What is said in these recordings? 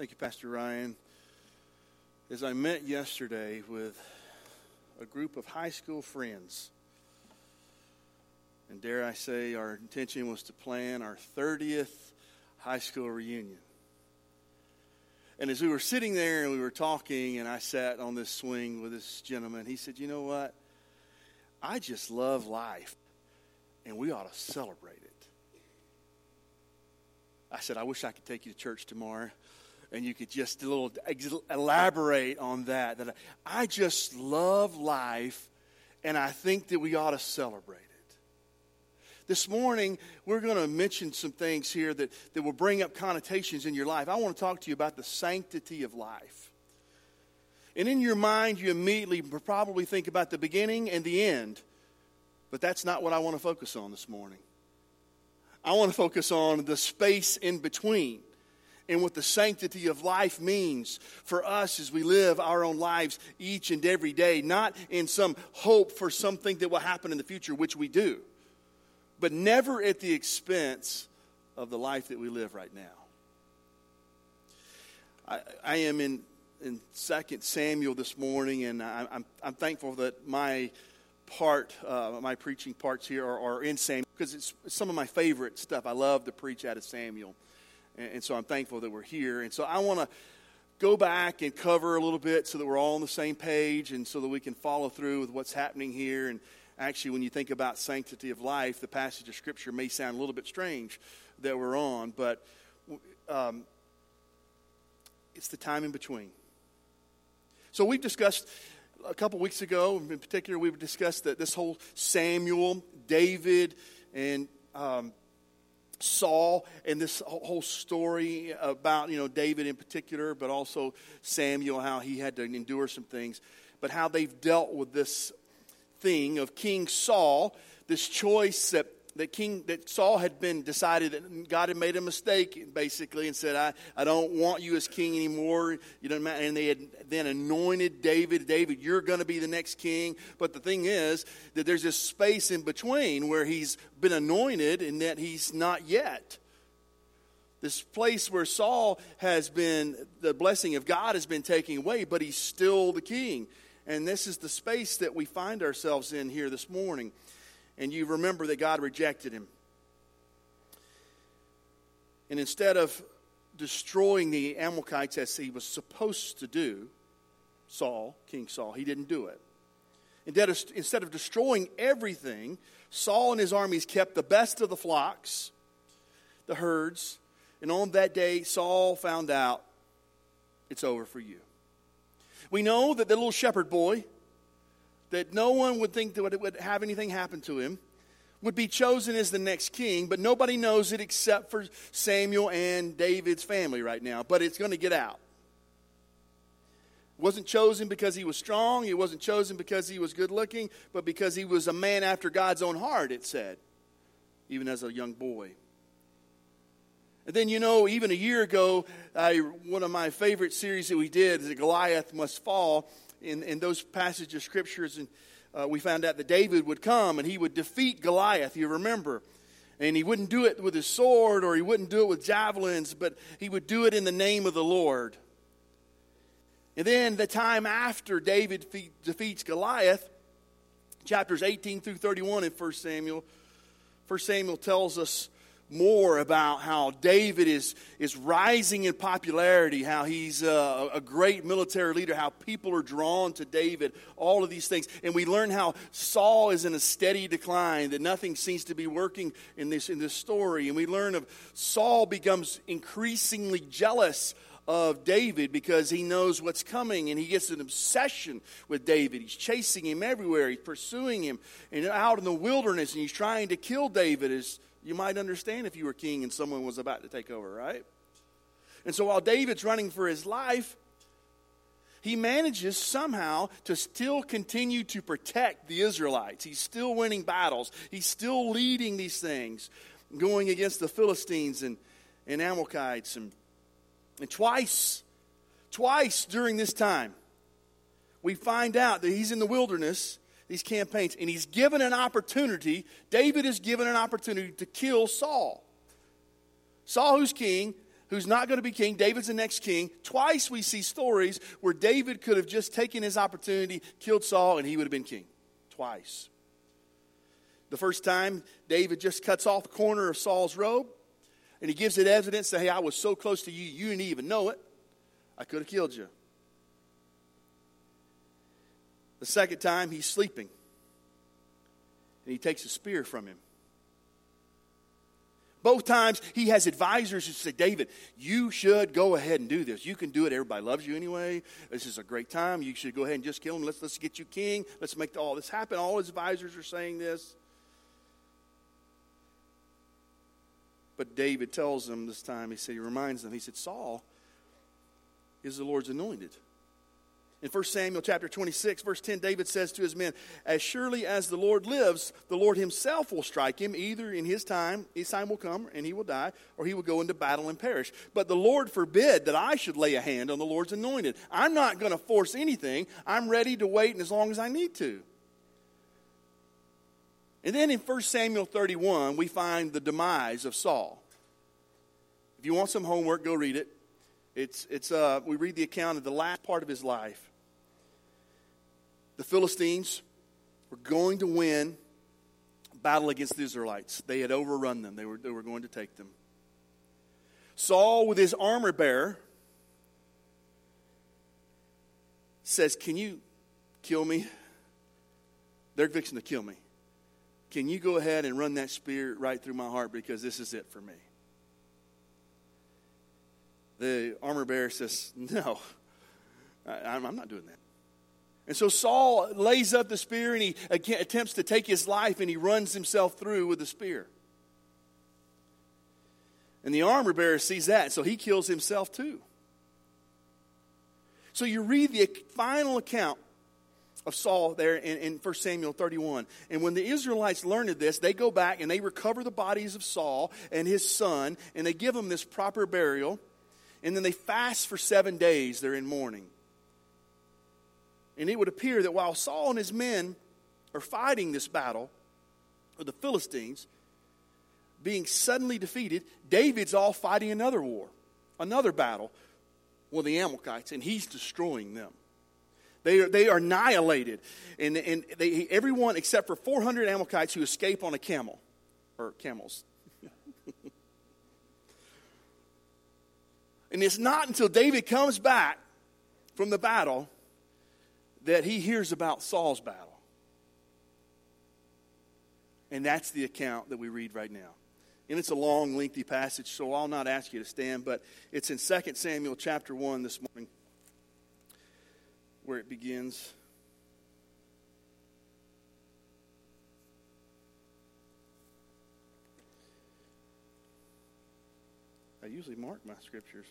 Thank you, Pastor Ryan. As I met yesterday with a group of high school friends, and dare I say, our intention was to plan our 30th high school reunion. And as we were sitting there and we were talking, and I sat on this swing with this gentleman, he said, You know what? I just love life, and we ought to celebrate it. I said, I wish I could take you to church tomorrow and you could just a little elaborate on that. That I just love life, and I think that we ought to celebrate it. This morning, we're going to mention some things here that, that will bring up connotations in your life. I want to talk to you about the sanctity of life. And in your mind, you immediately probably think about the beginning and the end, but that's not what I want to focus on this morning. I want to focus on the space in between and what the sanctity of life means for us as we live our own lives each and every day, not in some hope for something that will happen in the future, which we do, but never at the expense of the life that we live right now. I, I am in, in 2 Samuel this morning, and I, I'm, I'm thankful that my part, uh, my preaching parts here are, are in Samuel because it's some of my favorite stuff. I love to preach out of Samuel. And, and so I'm thankful that we're here. And so I want to go back and cover a little bit so that we're all on the same page and so that we can follow through with what's happening here. And actually, when you think about sanctity of life, the passage of Scripture may sound a little bit strange that we're on, but um, it's the time in between. So we've discussed a couple weeks ago, in particular, we've discussed that this whole Samuel, David, and um, Saul and this whole story about, you know, David in particular, but also Samuel, how he had to endure some things, but how they've dealt with this thing of King Saul, this choice that that King that Saul had been decided that God had made a mistake basically and said I, I don't want you as king anymore you know and they had then anointed David. David you're going to be the next king. But the thing is that there's this space in between where he's been anointed and that he's not yet. This place where Saul has been the blessing of God has been taken away but he's still the king. And this is the space that we find ourselves in here this morning and you remember that God rejected him. And instead of destroying the Amalekites as he was supposed to do, Saul, King Saul, he didn't do it. Instead of destroying everything, Saul and his armies kept the best of the flocks, the herds, and on that day, Saul found out it's over for you. We know that the little shepherd boy that no one would think that it would have anything happen to him, would be chosen as the next king, but nobody knows it except for Samuel and David's family right now. But it's going to get out. Wasn't chosen because he was strong, he wasn't chosen because he was good looking, but because he was a man after God's own heart, it said, even as a young boy. And then, you know, even a year ago, I, one of my favorite series that we did is Goliath Must Fall in, in those passages of scriptures, and uh, we found out that David would come and he would defeat Goliath, you remember. And he wouldn't do it with his sword or he wouldn't do it with javelins, but he would do it in the name of the Lord. And then the time after David defeats Goliath, chapters 18 through 31 in 1 Samuel, 1 Samuel tells us more about how David is, is rising in popularity, how he's uh, a, a, great military leader, how people are drawn to David, all of these things. And we learn how Saul is in a steady decline, that nothing seems to be working in this, in this story. And we learn of Saul becomes increasingly jealous of David because he knows what's coming and he gets an obsession with David. He's chasing him everywhere, he's pursuing him and out in the wilderness, and he's trying to kill David as you might understand if you were king and someone was about to take over, right? And so while David's running for his life, he manages somehow to still continue to protect the Israelites. He's still winning battles. He's still leading these things, going against the Philistines and, and Amalekites. And, and twice, twice during this time, we find out that he's in the wilderness these campaigns, and he's given an opportunity. David is given an opportunity to kill Saul. Saul, who's king, who's not going to be king. David's the next king. Twice we see stories where David could have just taken his opportunity, killed Saul, and he would have been king. Twice. The first time, David just cuts off the corner of Saul's robe, and he gives it evidence that, hey, I was so close to you, you didn't even know it. I could have killed you. The second time, he's sleeping, and he takes a spear from him. Both times he has advisors who say, David, you should go ahead and do this. You can do it. Everybody loves you anyway. This is a great time. You should go ahead and just kill him. Let's, let's get you king. Let's make all this happen. All his advisors are saying this. But David tells them this time, he said, he reminds them, he said, Saul is the Lord's anointed. In 1 Samuel chapter 26, verse 10, David says to his men, As surely as the Lord lives, the Lord himself will strike him. Either in his time, his time will come and he will die, or he will go into battle and perish. But the Lord forbid that I should lay a hand on the Lord's anointed. I'm not going to force anything. I'm ready to wait as long as I need to. And then in 1 Samuel 31, we find the demise of Saul. If you want some homework, go read it. It's, it's, uh, we read the account of the last part of his life the Philistines were going to win battle against the Israelites. They had overrun them, they were, they were going to take them. Saul, with his armor bearer, says, Can you kill me? They're fixing to kill me. Can you go ahead and run that spear right through my heart because this is it for me? The armor bearer says, No, I, am not doing that. And so Saul lays up the spear and he attempts to take his life and he runs himself through with the spear. And the armor bearer sees that, so he kills himself too. So you read the final account of Saul there in, in 1 Samuel 31. And when the Israelites learned of this, they go back and they recover the bodies of Saul and his son, and they give them this proper burial. And then they fast for seven days. They're in mourning. And it would appear that while Saul and his men are fighting this battle with the Philistines, being suddenly defeated, David's all fighting another war, another battle with the Amalekites, and he's destroying them. They are, they are annihilated. And, and they, everyone except for 400 Amalekites who escape on a camel, or camels. and it's not until David comes back from the battle that he hears about Saul's battle. And that's the account that we read right now. And it's a long, lengthy passage, so I'll not ask you to stand, but it's in 2 Samuel chapter 1 this morning where it begins. I usually mark my scriptures.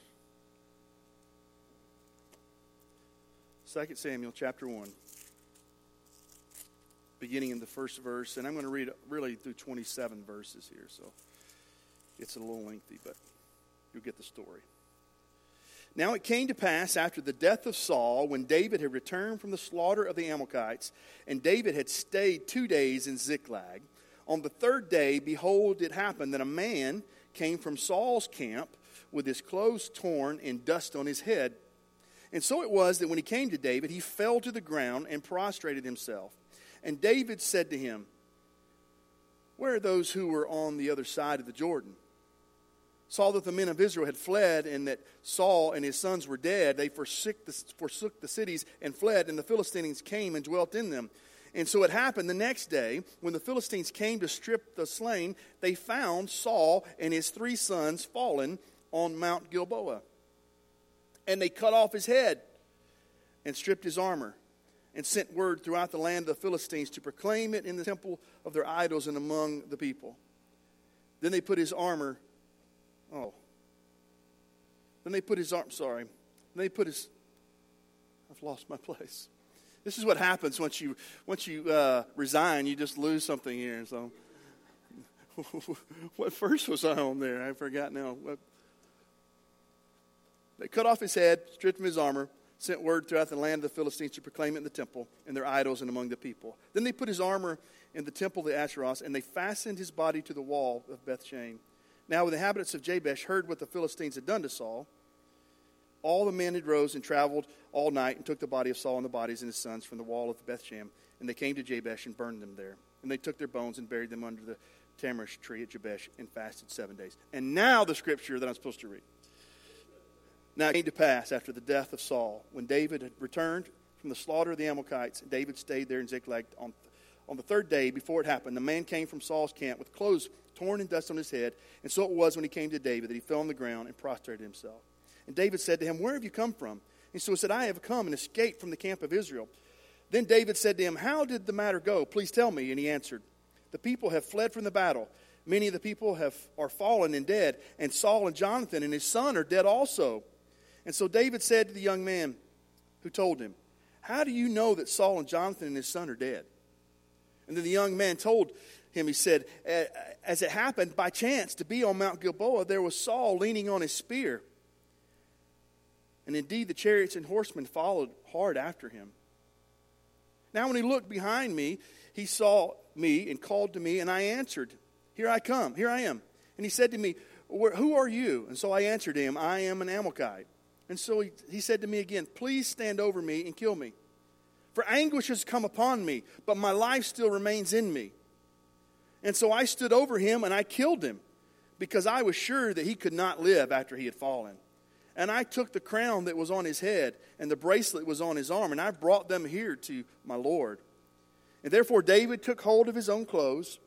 2 Samuel chapter 1, beginning in the first verse. And I'm going to read really through 27 verses here, so it's a little lengthy, but you'll get the story. Now it came to pass after the death of Saul, when David had returned from the slaughter of the Amalekites, and David had stayed two days in Ziklag. On the third day, behold, it happened that a man came from Saul's camp with his clothes torn and dust on his head. And so it was that when he came to David, he fell to the ground and prostrated himself. And David said to him, Where are those who were on the other side of the Jordan? Saw that the men of Israel had fled and that Saul and his sons were dead. They forsook the, forsook the cities and fled, and the Philistines came and dwelt in them. And so it happened the next day, when the Philistines came to strip the slain, they found Saul and his three sons fallen on Mount Gilboa and they cut off his head and stripped his armor and sent word throughout the land of the Philistines to proclaim it in the temple of their idols and among the people. Then they put his armor, oh. Then they put his arm, sorry. Then they put his, I've lost my place. This is what happens once you, once you uh, resign, you just lose something here. So, what verse was I on there? I forgot now. What, they cut off his head, stripped him his armor, sent word throughout the land of the Philistines to proclaim it in the temple and their idols and among the people. Then they put his armor in the temple of the Asheroth, and they fastened his body to the wall of Bethshan. Now, when the inhabitants of Jabesh heard what the Philistines had done to Saul, all the men had rose and traveled all night and took the body of Saul and the bodies of his sons from the wall of Bethshan, and they came to Jabesh and burned them there. And they took their bones and buried them under the tamarisk tree at Jabesh and fasted seven days. And now the scripture that I'm supposed to read. Now it came to pass after the death of Saul, when David had returned from the slaughter of the Amalekites, and David stayed there in Ziklag on, on the third day before it happened. The man came from Saul's camp with clothes torn and dust on his head. And so it was when he came to David that he fell on the ground and prostrated himself. And David said to him, Where have you come from? And so he said, I have come and escaped from the camp of Israel. Then David said to him, How did the matter go? Please tell me. And he answered, The people have fled from the battle. Many of the people have, are fallen and dead, and Saul and Jonathan and his son are dead also. And so David said to the young man who told him, How do you know that Saul and Jonathan and his son are dead? And then the young man told him, He said, As it happened by chance to be on Mount Gilboa, there was Saul leaning on his spear. And indeed, the chariots and horsemen followed hard after him. Now, when he looked behind me, he saw me and called to me, and I answered, Here I come, here I am. And he said to me, Who are you? And so I answered him, I am an Amalekite. And so he, he said to me again, Please stand over me and kill me. For anguish has come upon me, but my life still remains in me. And so I stood over him and I killed him, because I was sure that he could not live after he had fallen. And I took the crown that was on his head and the bracelet was on his arm, and I brought them here to my Lord. And therefore David took hold of his own clothes,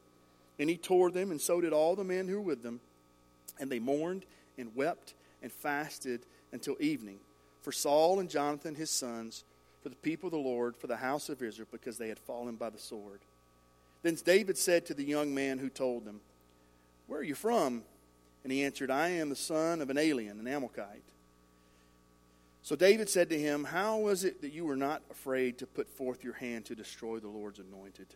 and he tore them, and so did all the men who were with them. And they mourned and wept and fasted until evening for Saul and Jonathan his sons, for the people of the Lord, for the house of Israel, because they had fallen by the sword. Then David said to the young man who told them, Where are you from? And he answered, I am the son of an alien, an Amalekite. So David said to him, How was it that you were not afraid to put forth your hand to destroy the Lord's anointed?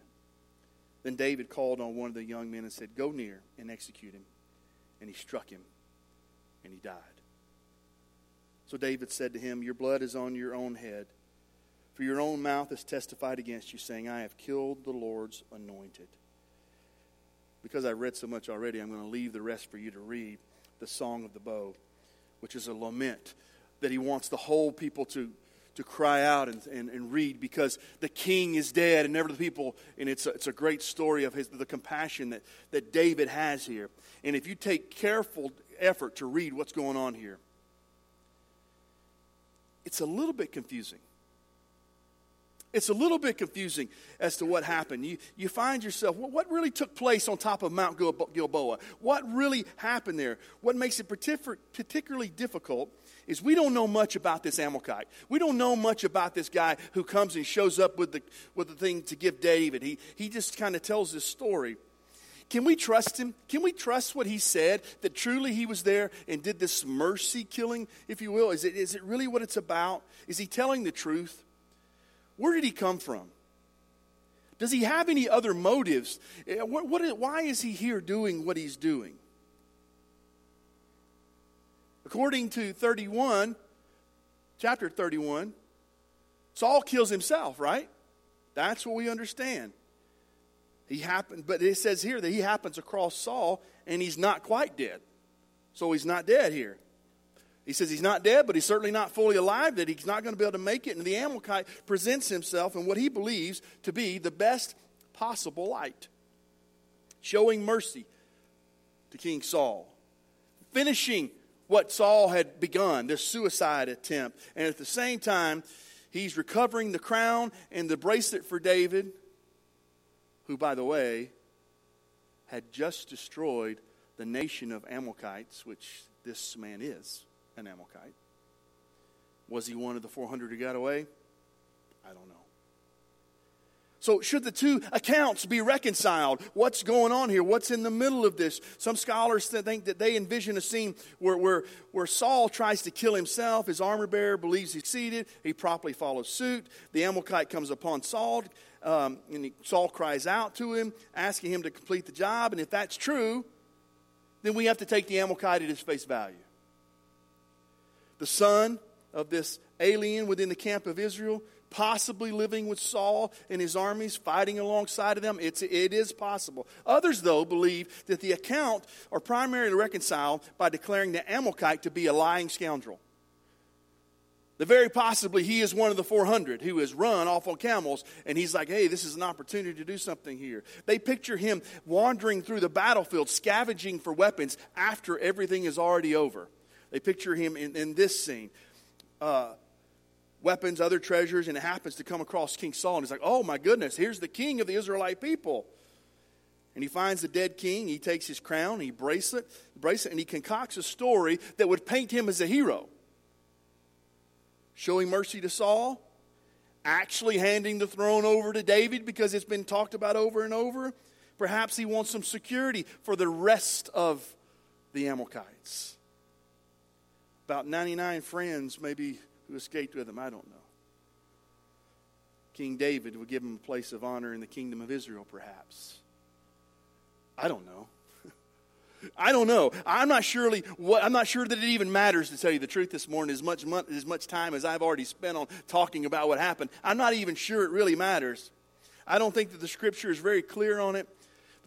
Then David called on one of the young men and said, Go near and execute him. And he struck him, and he died. So David said to him, Your blood is on your own head, for your own mouth has testified against you, saying, I have killed the Lord's anointed. Because I read so much already, I'm going to leave the rest for you to read the Song of the Bow, which is a lament that he wants the whole people to, to cry out and, and, and read because the king is dead and never the people. And it's a, it's a great story of his, the compassion that, that David has here. And if you take careful effort to read what's going on here, it's a little bit confusing. It's a little bit confusing as to what happened. You, you find yourself, what, what really took place on top of Mount Gilboa? What really happened there? What makes it particularly difficult is we don't know much about this Amalekite. We don't know much about this guy who comes and shows up with the, with the thing to give David. He, he just kind of tells this story. Can we trust him? Can we trust what he said that truly he was there and did this mercy killing, if you will? Is it, is it really what it's about? Is he telling the truth? Where did he come from? Does he have any other motives? Eh, what, why is he here doing what he's doing? According to 31, chapter 31, Saul kills himself, right? That's what we understand. He happened, but it says here that he happens across Saul and he's not quite dead. So he's not dead here. He says he's not dead, but he's certainly not fully alive, that he's not going to be able to make it. And the Amalekite presents himself in what he believes to be the best possible light, showing mercy to King Saul, finishing what Saul had begun, this suicide attempt. And at the same time, he's recovering the crown and the bracelet for David, who, by the way, had just destroyed the nation of Amalekites, which this man is an Amalekite. Was he one of the 400 who got away? I don't know. So, should the two accounts be reconciled? What's going on here? What's in the middle of this? Some scholars think that they envision a scene where, where, where Saul tries to kill himself. His armor bearer believes he's seated. He promptly follows suit. The Amalekite comes upon Saul, um, and Saul cries out to him, asking him to complete the job. And if that's true, then we have to take the Amalekite at his face value. The son of this alien within the camp of Israel possibly living with Saul and his armies, fighting alongside of them. It's, it is possible. Others, though, believe that the account are primarily reconciled by declaring the Amalekite to be a lying scoundrel. That very possibly he is one of the 400 who has run off on camels, and he's like, hey, this is an opportunity to do something here. They picture him wandering through the battlefield, scavenging for weapons after everything is already over. They picture him in, in this scene. Uh, weapons, other treasures, and it happens to come across King Saul, and he's like, oh my goodness, here's the king of the Israelite people. And he finds the dead king, he takes his crown, he bracelet, bracelet, and he concocts a story that would paint him as a hero showing mercy to Saul, actually handing the throne over to David because it's been talked about over and over. Perhaps he wants some security for the rest of the Amalekites. About 99 friends, maybe, who escaped with him. I don't know. King David would give him a place of honor in the kingdom of Israel, perhaps. I don't know. I don't know. I'm not surely what I'm not sure that it even matters to tell you the truth this morning as much as much time as I've already spent on talking about what happened. I'm not even sure it really matters. I don't think that the scripture is very clear on it.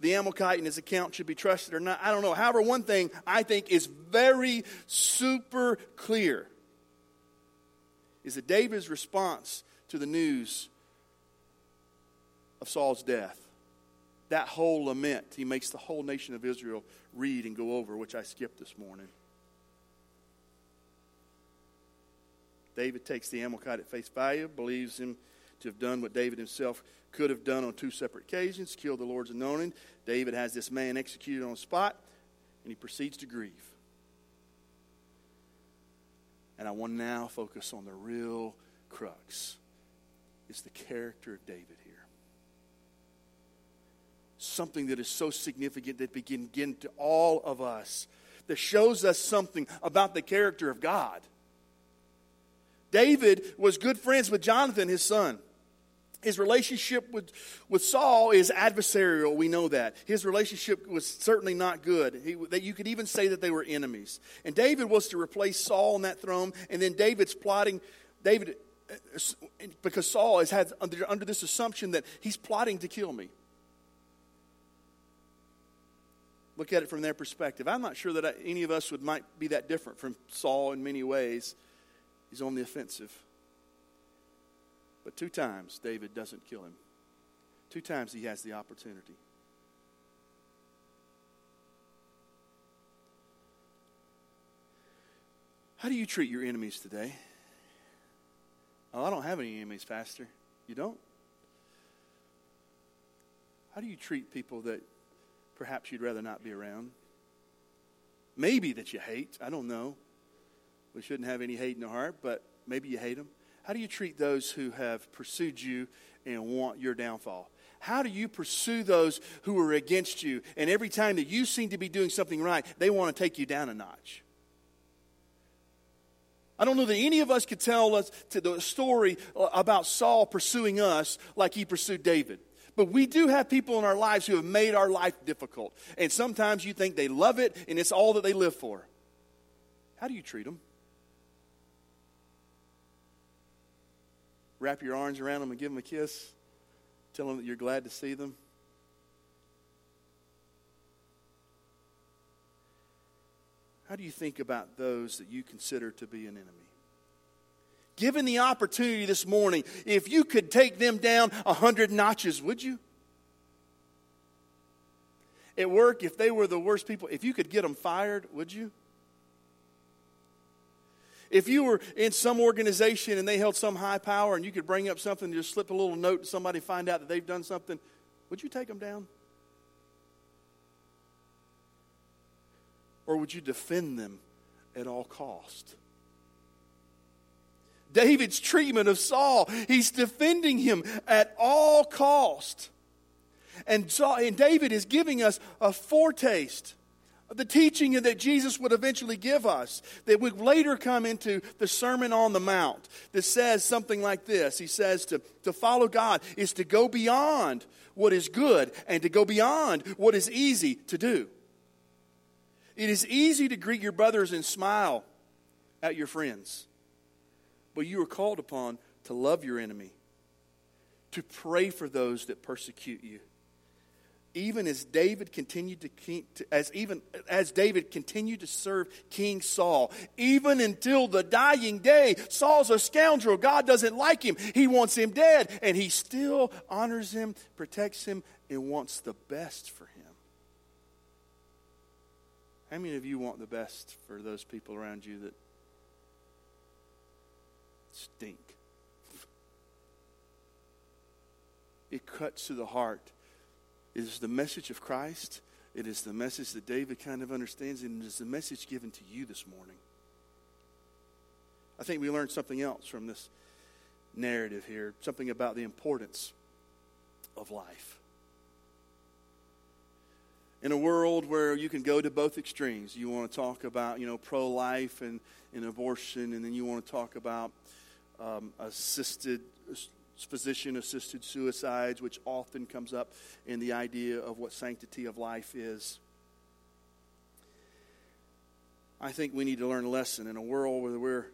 The Amalekite and his account should be trusted or not. I don't know. However, one thing I think is very super clear is that David's response to the news of Saul's death that whole lament he makes the whole nation of Israel read and go over, which I skipped this morning. David takes the Amalekite at face value, believes him to have done what David himself could have done on two separate occasions, killed the Lord's anointed. David has this man executed on the spot, and he proceeds to grieve. And I want to now focus on the real crux. It's the character of David here something that is so significant that begin again to all of us that shows us something about the character of God. David was good friends with Jonathan, his son. His relationship with, with Saul is adversarial. We know that. His relationship was certainly not good. He, that you could even say that they were enemies. And David was to replace Saul on that throne, and then David's plotting. David, uh, because Saul has had under, under this assumption that he's plotting to kill me. Look at it from their perspective. I'm not sure that any of us would might be that different from Saul in many ways. He's on the offensive. But two times David doesn't kill him. Two times he has the opportunity. How do you treat your enemies today? Oh, I don't have any enemies, Pastor. You don't? How do you treat people that perhaps you'd rather not be around. Maybe that you hate. I don't know. We shouldn't have any hate in the heart, but maybe you hate them. How do you treat those who have pursued you and want your downfall? How do you pursue those who are against you? And every time that you seem to be doing something right, they want to take you down a notch. I don't know that any of us could tell us the story uh, about Saul pursuing us like he pursued David. But we do have people in our lives who have made our life difficult. And sometimes you think they love it and it's all that they live for. How do you treat them? Wrap your arms around them and give them a kiss? Tell them that you're glad to see them? How do you think about those that you consider to be an enemy? Given the opportunity this morning, if you could take them down a hundred notches, would you? At work, if they were the worst people, if you could get them fired, would you? If you were in some organization and they held some high power and you could bring up something, just slip a little note to somebody, find out that they've done something, would you take them down? Or would you defend them at all cost? David's treatment of Saul. He's defending him at all cost. And, Saul, and David is giving us a foretaste of the teaching that Jesus would eventually give us, that would later come into the Sermon on the Mount, that says something like this. He says to, to follow God is to go beyond what is good and to go beyond what is easy to do. It is easy to greet your brothers and smile at your friends. You are called upon to love your enemy to pray for those that persecute you. Even as David continued to as even as David continued to serve King Saul, even until the dying day, Saul's a scoundrel. God doesn't like him. He wants him dead, and he still honors him, protects him, and wants the best for him. How many of you want the best for those people around you that stink? It cuts to the heart. It is the message of Christ. It is the message that David kind of understands, and it is the message given to you this morning. I think we learned something else from this narrative here something about the importance of life in a world where you can go to both extremes. You want to talk about, you know, pro-life and, and abortion, and then you want to talk about um, assisted, physician-assisted suicides, which often comes up in the idea of what sanctity of life is. I think we need to learn a lesson in a world where we're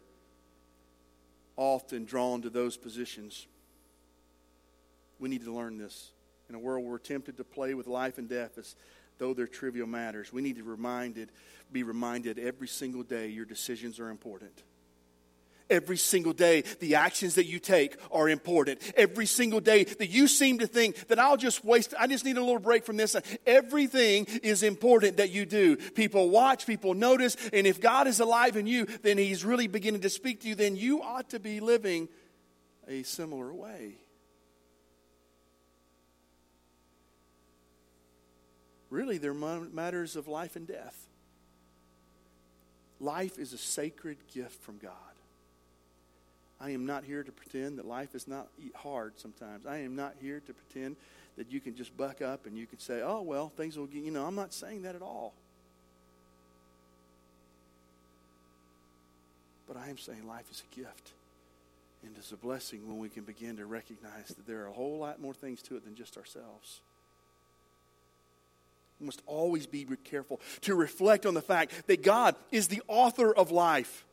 often drawn to those positions. We need to learn this. In a world where we're tempted to play with life and death as though they're trivial matters. We need to reminded, be reminded every single day your decisions are important. Every single day, the actions that you take are important. Every single day that you seem to think that I'll just waste, I just need a little break from this. Everything is important that you do. People watch, people notice, and if God is alive in you, then He's really beginning to speak to you, then you ought to be living a similar way. Really, they're matters of life and death. Life is a sacred gift from God. I am not here to pretend that life is not hard sometimes. I am not here to pretend that you can just buck up and you can say, oh, well, things will get, you know, I'm not saying that at all. But I am saying life is a gift. And it's a blessing when we can begin to recognize that there are a whole lot more things to it than just ourselves. We must always be careful to reflect on the fact that God is the author of life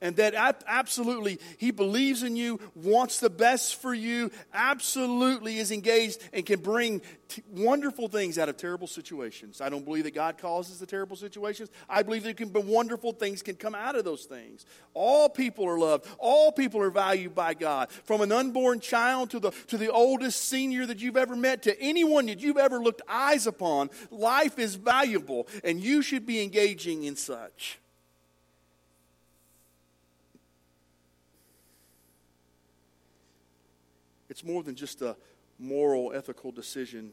and that absolutely he believes in you, wants the best for you, absolutely is engaged and can bring t- wonderful things out of terrible situations. I don't believe that God causes the terrible situations. I believe that can wonderful things can come out of those things. All people are loved. All people are valued by God. From an unborn child to the to the oldest senior that you've ever met to anyone that you've ever looked eyes upon, life is valuable and you should be engaging in such. It's more than just a moral, ethical decision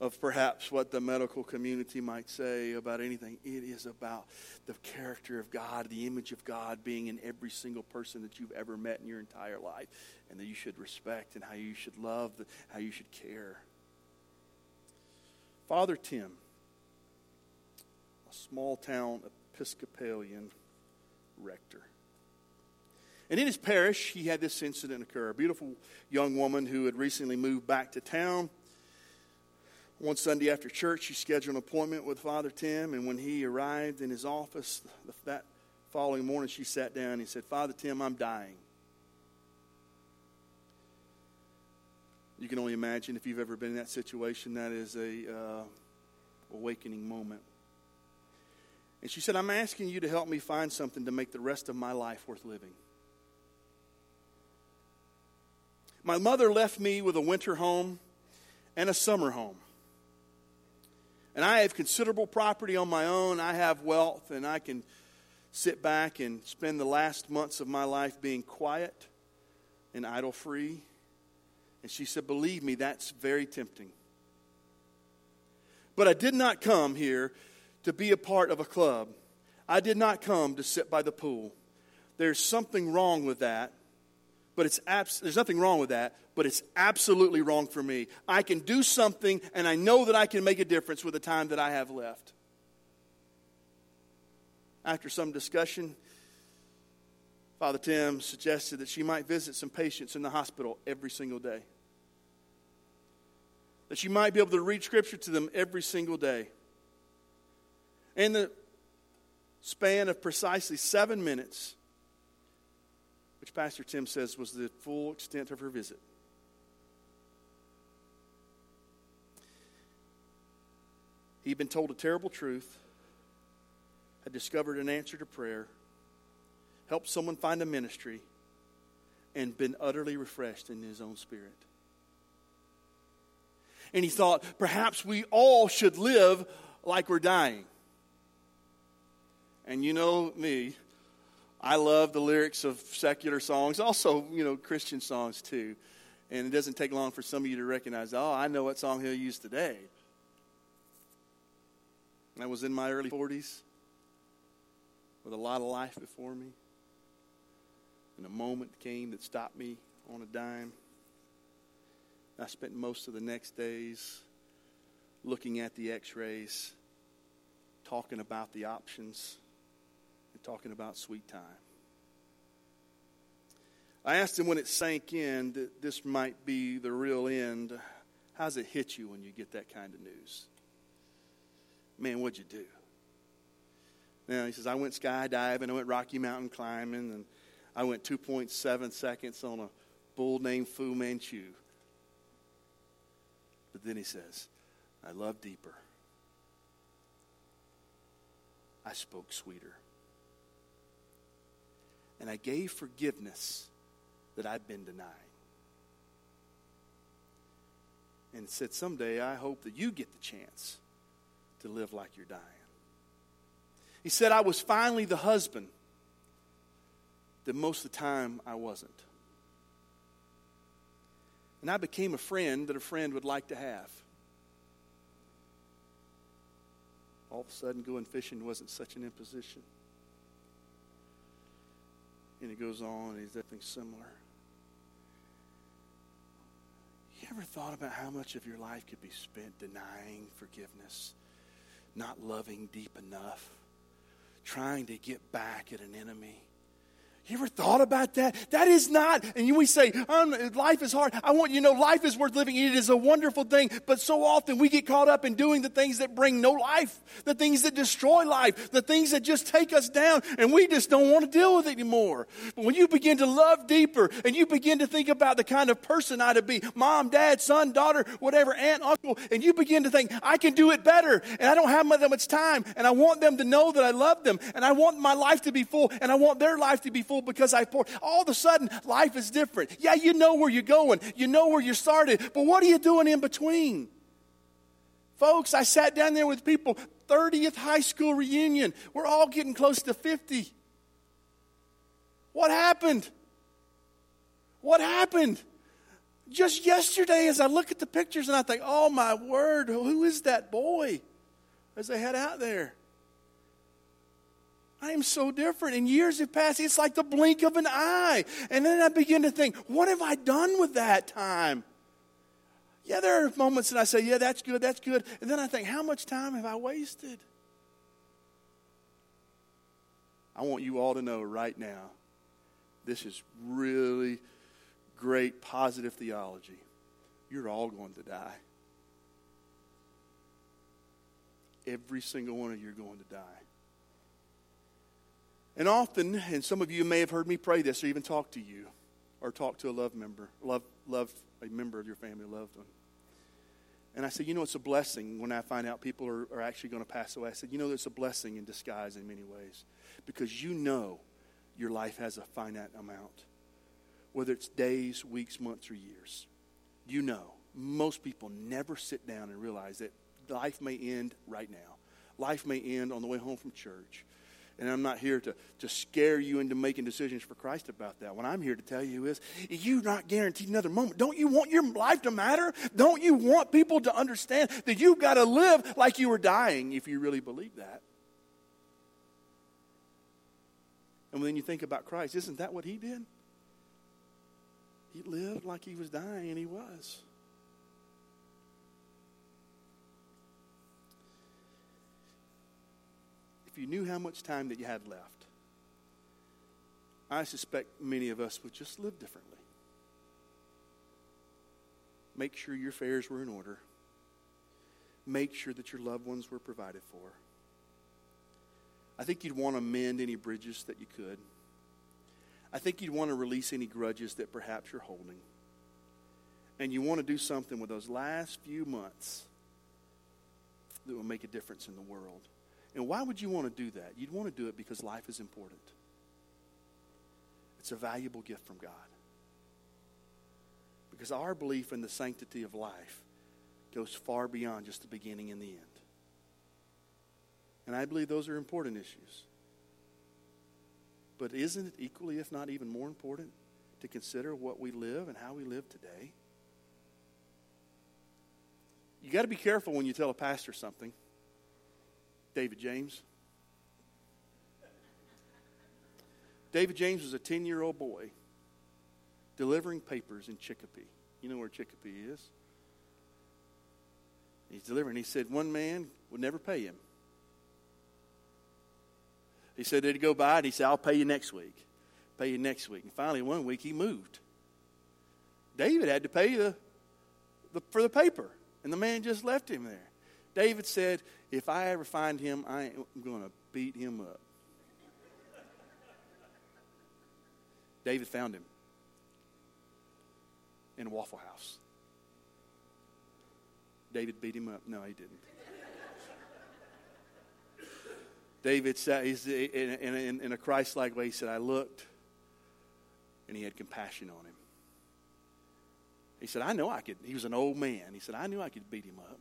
of perhaps what the medical community might say about anything. It is about the character of God, the image of God being in every single person that you've ever met in your entire life, and that you should respect and how you should love, how you should care. Father Tim, a small town Episcopalian rector. And in his parish, he had this incident occur. A beautiful young woman who had recently moved back to town. One Sunday after church, she scheduled an appointment with Father Tim, and when he arrived in his office that following morning, she sat down and he said, Father Tim, I'm dying. You can only imagine if you've ever been in that situation, that is a uh, awakening moment. And she said, I'm asking you to help me find something to make the rest of my life worth living. My mother left me with a winter home and a summer home. And I have considerable property on my own. I have wealth, and I can sit back and spend the last months of my life being quiet and idle free. And she said, Believe me, that's very tempting. But I did not come here to be a part of a club. I did not come to sit by the pool. There's something wrong with that but it's abs- there's nothing wrong with that, but it's absolutely wrong for me. I can do something, and I know that I can make a difference with the time that I have left. After some discussion, Father Tim suggested that she might visit some patients in the hospital every single day. That she might be able to read scripture to them every single day. In the span of precisely seven minutes, which Pastor Tim says was the full extent of her visit. He'd been told a terrible truth, had discovered an answer to prayer, helped someone find a ministry, and been utterly refreshed in his own spirit. And he thought, perhaps we all should live like we're dying. And you know me, I love the lyrics of secular songs, also, you know, Christian songs too. And it doesn't take long for some of you to recognize, oh, I know what song he'll use today. I was in my early 40s with a lot of life before me. And a moment came that stopped me on a dime. I spent most of the next days looking at the x rays, talking about the options, talking about sweet time. I asked him when it sank in that this might be the real end. How's it hit you when you get that kind of news? Man, what'd you do? Now, he says, I went skydiving, I went Rocky Mountain climbing, and I went 2.7 seconds on a bull named Fu Manchu. But then he says, I love deeper. I spoke sweeter. And I gave forgiveness that I'd been denying. And said, Someday I hope that you get the chance to live like you're dying. He said, I was finally the husband that most of the time I wasn't. And I became a friend that a friend would like to have. All of a sudden, going fishing wasn't such an imposition. And he goes on, and he's something similar. You ever thought about how much of your life could be spent denying forgiveness, not loving deep enough, trying to get back at an enemy? You ever thought about that? That is not, and we say, um, life is hard. I want you to know life is worth living. It is a wonderful thing. But so often we get caught up in doing the things that bring no life, the things that destroy life, the things that just take us down, and we just don't want to deal with it anymore. But when you begin to love deeper and you begin to think about the kind of person I to be mom, dad, son, daughter, whatever, aunt, uncle, and you begin to think, I can do it better, and I don't have that much time, and I want them to know that I love them, and I want my life to be full, and I want their life to be full because I poured. All of a sudden, life is different. Yeah, you know where you're going, you know where you started, but what are you doing in between? Folks, I sat down there with people, 30th high school reunion. We're all getting close to 50. What happened? What happened? Just yesterday, as I look at the pictures and I think, oh my word, who is that boy? As they head out there. I am so different. And years have passed. It's like the blink of an eye. And then I begin to think, what have I done with that time? Yeah, there are moments that I say, yeah, that's good, that's good. And then I think, how much time have I wasted? I want you all to know right now this is really great positive theology. You're all going to die. Every single one of you are going to die. And often, and some of you may have heard me pray this or even talk to you or talk to a loved member, love, love a member of your family, a loved one. And I said, you know, it's a blessing when I find out people are, are actually going to pass away. I said, you know, it's a blessing in disguise in many ways because you know your life has a finite amount, whether it's days, weeks, months, or years. You know, most people never sit down and realize that life may end right now. Life may end on the way home from church. And I'm not here to, to scare you into making decisions for Christ about that. What I'm here to tell you is you're not guaranteed another moment. Don't you want your life to matter? Don't you want people to understand that you've got to live like you were dying if you really believe that? And when you think about Christ, isn't that what he did? He lived like he was dying, and he was. If you knew how much time that you had left, I suspect many of us would just live differently. Make sure your affairs were in order. Make sure that your loved ones were provided for. I think you'd want to mend any bridges that you could. I think you'd want to release any grudges that perhaps you're holding. And you want to do something with those last few months that will make a difference in the world. And why would you want to do that? You'd want to do it because life is important. It's a valuable gift from God. Because our belief in the sanctity of life goes far beyond just the beginning and the end. And I believe those are important issues. But isn't it equally, if not even more important, to consider what we live and how we live today? You got to be careful when you tell a pastor something. David James. David James was a 10 year old boy delivering papers in Chicopee. You know where Chicopee is? He's delivering. He said one man would never pay him. He said, Did he go by? And he said, I'll pay you next week. Pay you next week. And finally, one week, he moved. David had to pay the, the, for the paper, and the man just left him there. David said, If I ever find him, I'm going to beat him up. David found him in a Waffle House. David beat him up. No, he didn't. David said, he's in, in, in a Christ like way, he said, I looked and he had compassion on him. He said, I know I could. He was an old man. He said, I knew I could beat him up.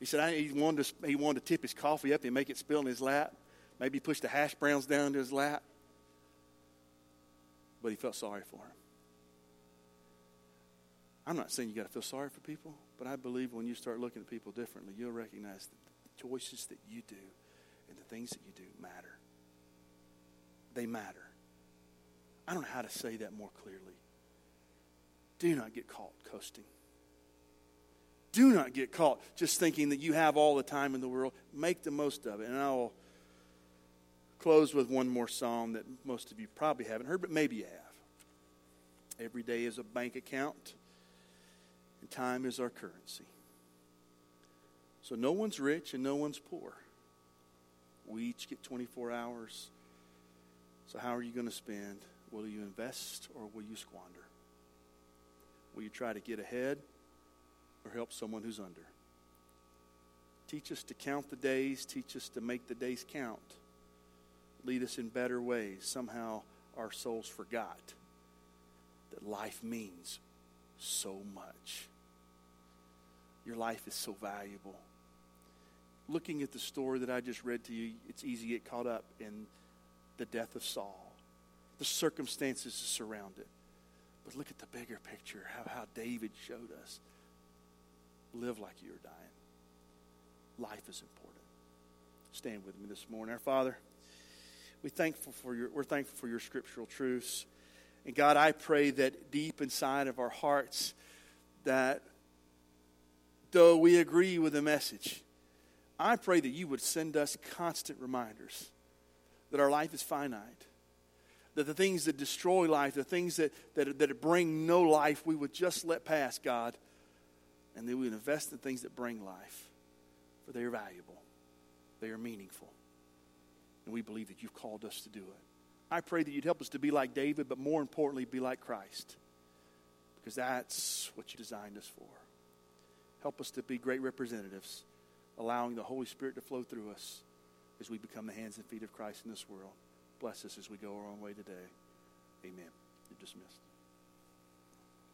He said, I, he, wanted to, he wanted to tip his coffee up and make it spill in his lap. Maybe push the hash browns down into his lap. But he felt sorry for him. I'm not saying you got to feel sorry for people, but I believe when you start looking at people differently, you'll recognize that the choices that you do and the things that you do matter. They matter. I don't know how to say that more clearly. Do not get caught coasting. Do not get caught just thinking that you have all the time in the world. Make the most of it. And I'll close with one more psalm that most of you probably haven't heard, but maybe you have. Every day is a bank account, and time is our currency. So no one's rich and no one's poor. We each get 24 hours. So, how are you going to spend? Will you invest or will you squander? Will you try to get ahead or help someone who's under? Teach us to count the days, teach us to make the days count. Lead us in better ways. Somehow our souls forgot that life means so much. Your life is so valuable looking at the story that I just read to you, it's easy to get caught up in the death of Saul, the circumstances that surround it. But look at the bigger picture, how, how David showed us. Live like you're dying. Life is important. Stand with me this morning. Our Father, we thankful for your, we're thankful for your scriptural truths. And God, I pray that deep inside of our hearts, that though we agree with the message, I pray that you would send us constant reminders that our life is finite, that the things that destroy life, the things that, that, that bring no life, we would just let pass, God, and that we invest in things that bring life, for they are valuable, they are meaningful, and we believe that you've called us to do it. I pray that you'd help us to be like David, but more importantly, be like Christ, because that's what you designed us for. Help us to be great representatives allowing the Holy Spirit to flow through us as we become the hands and feet of Christ in this world. Bless us as we go our own way today. Amen. You're dismissed.